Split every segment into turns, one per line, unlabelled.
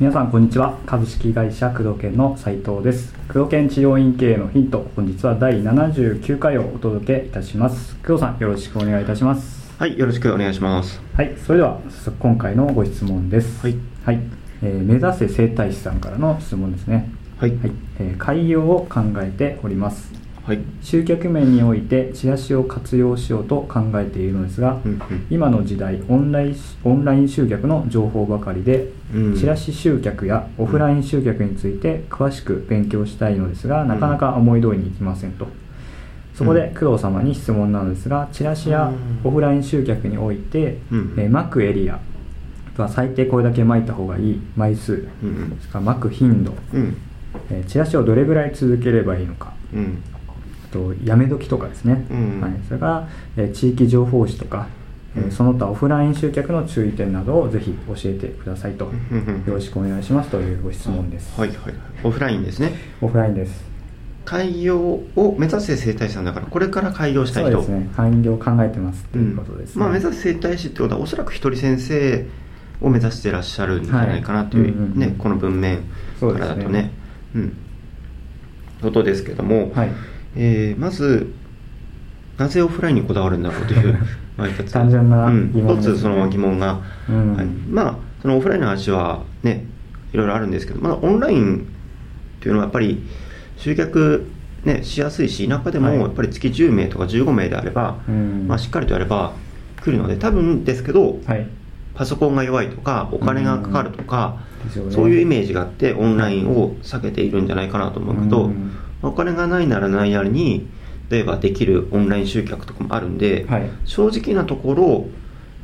皆さんこんにちは。株式会社工藤研の斉藤です。工藤研治療院経営のヒント本日は第79回をお届けいたします。工藤さんよろしくお願いいたします。
はい、よろしくお願いします。
はいそれでは早速今回のご質問です。
はい、
はい。えー目指せ整体師さんからの質問ですね。
はい、
はい、えー開業を考えております
はい、
集客面においてチラシを活用しようと考えているのですが、
うんうん。
今の時代オンラインオンライン集客の情報ばかりで、
うん。
チラシ集客やオフライン集客について詳しく勉強したいのですが、なかなか思い通りにいきませんと。そこで工藤様に質問なのですがチラシや
うん。
オフライン集客において、
うん。
えー巻くエリアは最低これだけ巻いた方がいい枚数
うん。うん
それから巻く頻度、
うん。
えーチラシをどれぐらい続ければいいのか
うん。
あとやめ時とかですね、
うん。
はい、それから、えー地域情報誌とか、えー
うん。
その他オフライン集客の注意点などをぜひ教えてくださいと、
うん。うん
よろしくお願いしますというご質問です、
はいはいはい。オフラインですね。
オフラインです。
開業を目指せ整体師さんだからこれから開業したい人
そうですね。開業考えてますということですね、
まあ、目指す整体師ってことはおそらく一人先生を目指してらっしゃるんじゃないかなという,、
はいうんうんうん。
ね、この文面からだとね。うん。ことですけども、
はい
えーまずなぜオフラインにこだわるんだろうという まあ一つ。
単純な
うん。
疑問ね。
一つその疑問が、
うん。
はい、まあそのオフラインの話はねいろいろあるんですけどまだオンラインというのはやっぱり集客ね、しやすいし田舎でも
はい。
やっぱり月10名とか15名であれば、
うん。
まあ、しっかりとやれば来るので多分ですけど、
はい。
パソコンが弱いとかお金がかかるとか、
ですよね。
そういうイメージがあってオンラインを避けているんじゃないかなと思うけど、
うん
お金がないならないなりに例えばできるオンライン集客とかもあるんで、
はい。
正直なところ、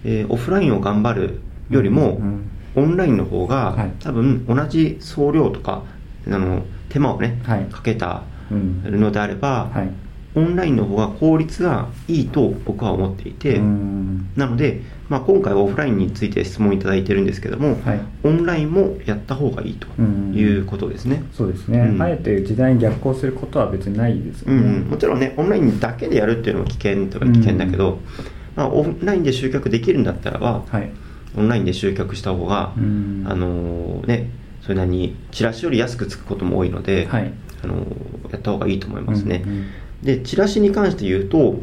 えーオフラインを頑張るよりも、
うん。
オンラインの方が、
はい。
多分同じ送料とかあの手間をね、
はい。
かけた
うん。
のであれば、
はい
オンラインの方が効率がいいと僕は思っていて、
うん。
なので、まあ、今回はオフラインについて質問いただいてるんですけども、
はい。
オンラインもやった方がいいということですね。
そうですね、
うん。
あえて時代に逆行することは別にないですよ
うん
ね、
うん。もちろんね、オンラインだけでやるっていうのは危険とか危険だけど、まあ、オンラインで集客できるんだったらば、
はい。
オンラインで集客した方が、
うん。
あのーね、それなりにチラシより安くつくことも多いので、
はい。
あのーやった方がいいと思いますね。
うんうん
で、チラシに関して言うと、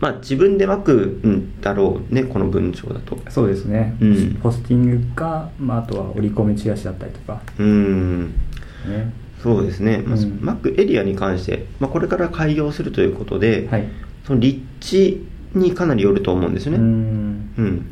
まあ、自分で巻くんだろうね、この文章だと。
そうですね、
うん。
ポスティングか、まあ、あとは折り込みチラシだったりとか、
うん。
ね、
そうですね、まあ
うん。
マックエリアに関して、まあ、これから開業するということで、
はい。
その立地にかなりよると思うんですよね。
う
うん。
ん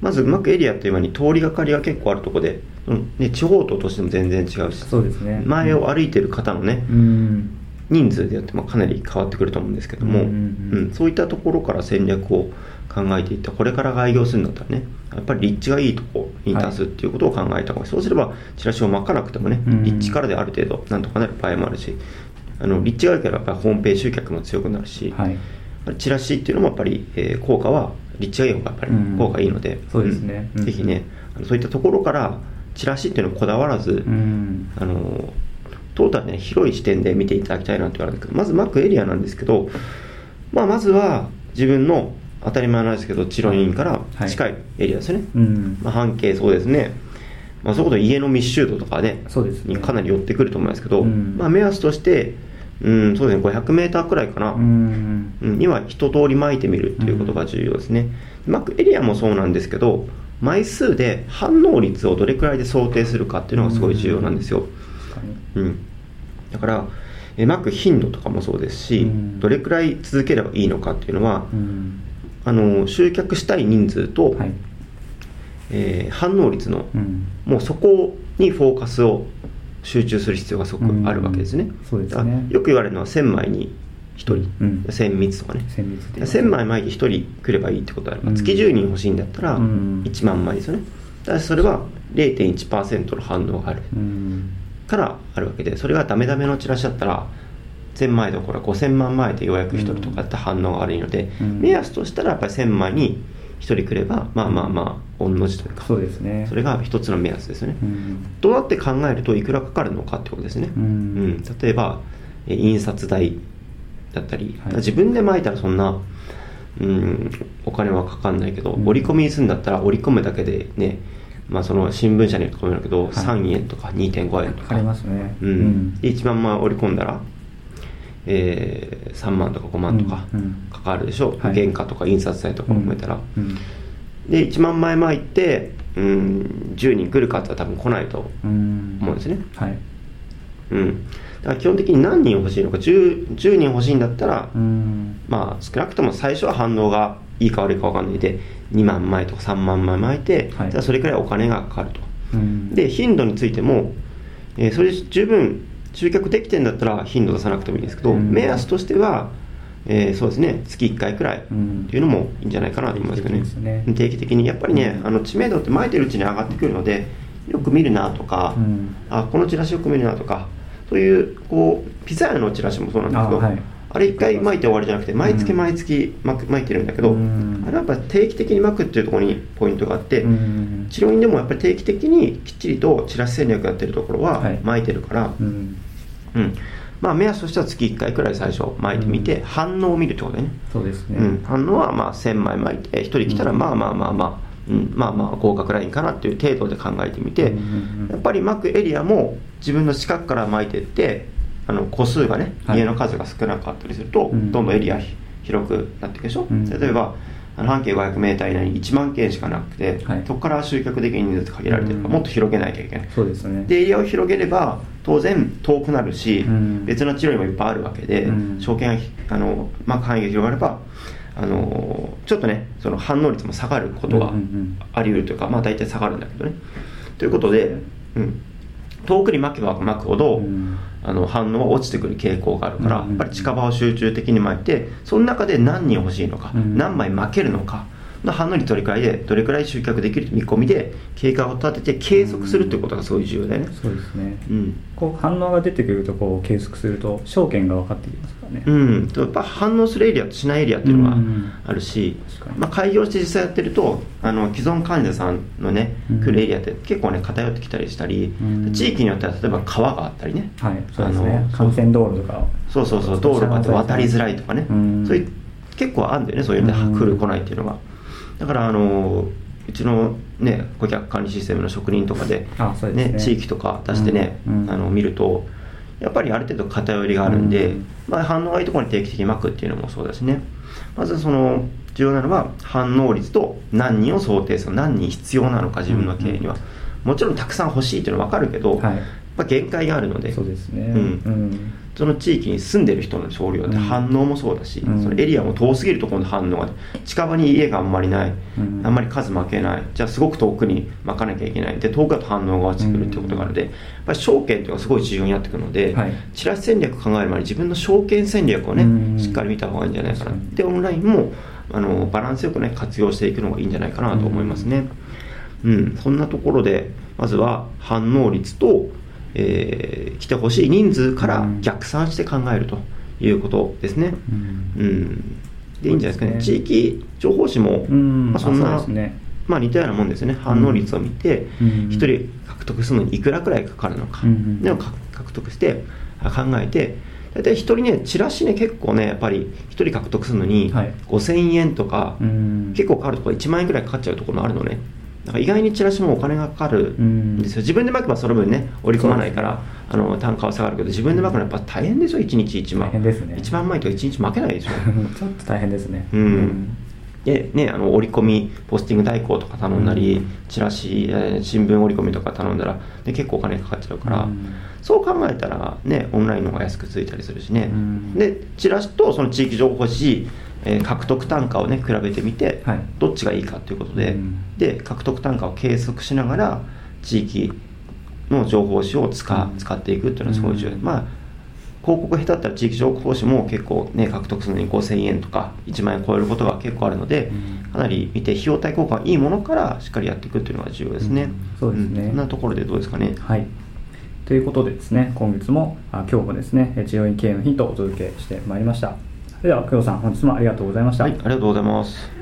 まず、マックエリアっていう間に通りがかりが結構あるところで、うん。ね、地方都としても全然違うし、
そうですね。
前を歩いてる方のね、
うん
人数でよってもかなり変わってくると思うんですけども、
うんうんうん。
うんそういったところから戦略を考えていったこれから開業するんだったらねやっぱり立地がいいところに出すっていうことを考えた方がいい、そうすればチラシを巻かなくてもね、
うん
立地からである程度なんとかなる場合もあるしあの立地が良ければやっぱりホームページ集客も強くなるし、
はい。
チラシっていうのもやっぱり、えー効果は立地がいい方がやっぱり
うん
効果がいいので、
そうですね。うん。
ぜひねそういったところからチラシっていうのをこだわらず、
うん。
あのトータルね広い視点で見ていただきたいなと言われるんです。けどまずマックエリアなんですけど、まあ、まずは自分の当たり前なんですけど治療院から近いエリアですよね、
うん。
まあ、半径そうですね、まあ、そういうこと家の密集度とかね
そうですね。
にかなり寄ってくると思いますけど、
うん。
まあ、目安としてうんそうですね 500m くらいかな、
うん。
うんには一通り巻いてみるということが重要ですね、巻くエリアもそうなんですけど枚数で反応率をどれくらいで想定するかっていうのがすごい重要なんですよ、
確かに。
うん、だからえ巻く頻度とかもそうですし、
うん。
どれくらい続ければいいのかっていうのは、
うん。
あの集客したい人数と、
はい。
えー反応率の、
うん。
もうそこにフォーカスを集中する必要がすごくあるわけですね、
うんそうですね。
よく言われるのは1000枚に1人、
うん。
1000密とかね。
精密で
1000枚巻いて1人来ればいいってことであれば、
うん。
月10人欲しいんだったら
うん。
1万枚ですよね。ただしそれは0.1%の反応がある。
うん
からあるわけでそれがダメダメのチラシだったら1000枚どころか5000万枚でようやく1人とかだったら反応が悪いので、
うん。
目安としたらやっぱり1000枚に1人来ればまあまあまあ御の字というか
そうですね。
それが一つの目安ですよね、
うん。
どうやって考えるといくらかかるのかってことですね、
うん。
うん。例えばえ印刷代だったり、
はい。
自分で巻いたらそんな、うん、お金はかかんないけど、
うん。
折り込みにするんだったら折り込むだけでね、まあ、その新聞社によって込めるけど、
はい。
3円とか2.5円とか。
かかりますね。
うん。で1万枚織り込んだら、えー3万とか5万とか
うん。うん。
かかるでしょ、
はい。
原価とか印刷代とかも含めたら、
うん。
で1万枚巻いて、うん、10人来るかって言ったら多分来ないと
うん。
思うんですね。
はい。
うんだから基本的に何人欲しいのか 10, 10人欲しいんだったら、
うん。
まあ少なくとも最初は反応がいいか悪いか分かんないで2万枚とか3万枚巻いて、
はい。
じゃあそれくらいお金がかかると。
うん。
で頻度についても、えーそれ十分集客できてんだったら頻度出さなくてもいいんですけど、
うん。
目安としては、えーそうですね月1回くらいって
うん
いうのもいいんじゃないかなと思いますけどね。
定期的ですね。
定期的にやっぱりね、
うん。
あの知名度って巻いてるうちに上がってくるのでよく見るなとか、
うん。
あこのチラシよく見るなとかそういうこうピザ屋のチラシもそうなんですけど
あはい。
あれ1回巻いて終わりじゃなくて毎月毎月巻く巻いてるんだけど、
うん。
あれはやっぱ定期的に巻くっていうところにポイントがあって、
うん
治療院でもやっぱり定期的にきっちりとチラシ戦略やってるところは
はい。
巻いてるから、
うん。
うん。まあ、目安としては月1回くらい最初巻いてみて、
うん。
反応を見るってことでね、
そうですね。
うん、反応はまあ1000枚巻いて1人来たら
うん。
まあまあまあまあ、うん、まあまあ合格ラインかなっていう程度で考えてみて、やっぱり巻くエリアも自分の近くから巻いていってあの個数がね、
はい。
家の数が少なかったりすると、
うん。
どんどんエリアひ広くなっていくでしょ、
うん。
例えばあの半径 500m 以内に1万件しかなくて、
はい。
そこから集客できる人数って限られてるから、
うん。
もっと広げなきゃいけない。
そうですね。
でエリアを広げれば当然遠くなるし、
うん。
別の治療院もいっぱいあるわけで、
うん。
証券あの巻く範囲が広がればあのちょっとねその反応率も下がることがあり得るというか、まあ大体下がるんだけどね。ということで、うん、遠くに巻けば巻くほど、
うん。
あの反応は落ちてくる傾向があるから、やっぱり近場を集中的に巻いてその中で何人欲しいのか、
うん。
何枚巻けるのかの反応率どれくらいでどれくらい集客できる見込みで経過を立てて計測するということがすごい重要だよね、
そうですね。
うん。
こう反応が出てくるとこう計測すると証券が分かってきますからね。
うん、やっぱ反応するエリアとしないエリアっていうのが
うん
あるし、
確かに。
まあ、開業して実際やってるとあの既存患者さんのね
うん。
来るエリアって結構ね偏ってきたりしたり、
うん。
地域によっては例えば川があったりね、
はい。そうです
あ
ね
の
幹線道路とか
そうそうそう。道路があって渡りづらいとかね、
うん。
そういう結構あるんだよね。そういう意味で
うん。
来る来ないっていうのがだからあのうちのね顧客管理システムの職人とかで
あそうですね。
地域とか出してね、
うんうん。
あの見るとやっぱりある程度偏りがあるんで、
うん。
まあ、反応がいいところに定期的に巻くっていうのもそうだしね。まずその重要なのは反応率と何人を想定する何人必要なのか自分の経営には、もちろんたくさん欲しいっていうのは分かるけど、
はい
まあ、限界があるので。
そうですね。
うん。
うん。
その地域に住んでる人の少量で
うん。
反応もそうだし、
うん。
そのエリアも遠すぎるところの反応が近場に家があんまりない、
うん。
あんまり数負けない。じゃあすごく遠くに巻かなきゃいけない。で遠くだと反応が落ちてくるっていうことがあるので、やっぱり証券っていうのがすごい重要になってくるので、
はい。
チラシ戦略考える前に自分の証券戦略をね、
うん。
しっかり見た方がいいんじゃないかな。でオンラインもあのバランスよくね活用していくのがいいんじゃないかなと思いますね。うん、そんなところでまずは反応率と、えー来てほしい人数から逆算して考えるということですね。
うん。
うん、でいいんじゃないですかね。
ね。
地域情報誌も、
うん。
まあ、そんな
あそうですね。
まあ、似たようなもんですよね。反応率を見て
うん。
1人獲得するのにいくらくらいかかるのか、
うん
でもか獲得してあ考えて大体1人ねチラシね結構ねやっぱり1人獲得するのに
はい。
5000円とか、
うん。
結構かかるところ1万円ぐらいかかっちゃうところもあるのねだから意外にチラシもお金がかかるんですよ、自分で巻けばその分ね織り込まないからあの単価は下がるけど自分で巻くのはやっぱ大変ですよ1日。1万
大変ですね。
1万枚とか1日巻けないでしょ。
ちょっと大変ですね。
うんでね、あの折り込みポスティング代行とか頼んだり、
うん。
チラシ、えー新聞折り込みとか頼んだら、ね、結構お金かかっちゃうから、
うん。
そう考えたら、ね、オンラインの方が安くついたりするしね、
うん。
でチラシとその地域情報誌、えー獲得単価を、ね、比べてみて、
はい。
どっちがいいかということで,、
うん。
で獲得単価を計測しながら地域の情報誌を使,、
うん。
使っていくっていうのはすごい重要。まあ広告下手だったら地域情報誌も結構ね獲得するのに5000円とか1万円超えることが結構あるので、
うん。
かなり見て費用対効果がいいものからしっかりやっていくっていうのが重要ですね、
うん。そうですね。
ん。そんなところでどうですかね？
はい。ということでですね、今月も、あ今日もですね、治療院経営のヒントをお届けしてまいりました。それでは、工藤さん、本日もありがとうございました。
はいありがとうございます